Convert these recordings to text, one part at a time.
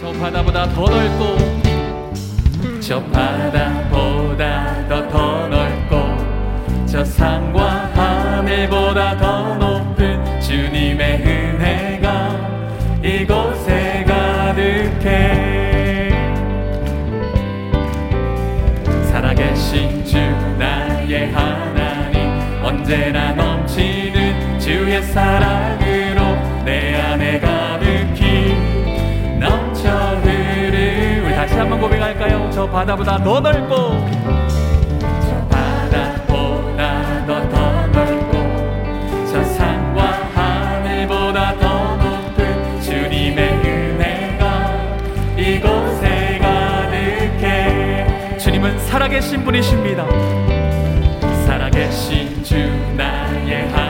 저 바다보다 더 넓고 저 바다보다 더, 더 넓고 저 산과 하늘보다 더 높은 주님의 은혜가 이곳에 가득해. 살아계신 주 나의 하나님 언제나 넘치는 주의 사랑. 바다보다 더 넓고 저 바다보다 더 넓고 저 산과 하늘보다 더 높은 주님의 은혜가 이곳에 가득해. 주님은 살아계신 분이십니다. 살아계신 주 나의 하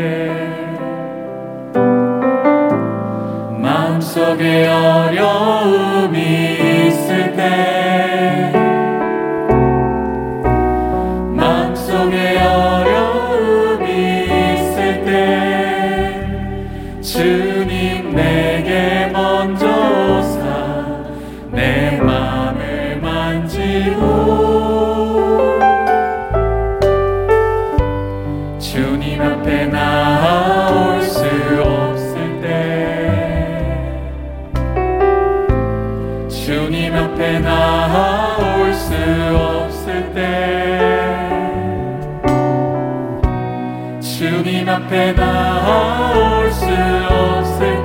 내게 어려 앞에 나올 수 없을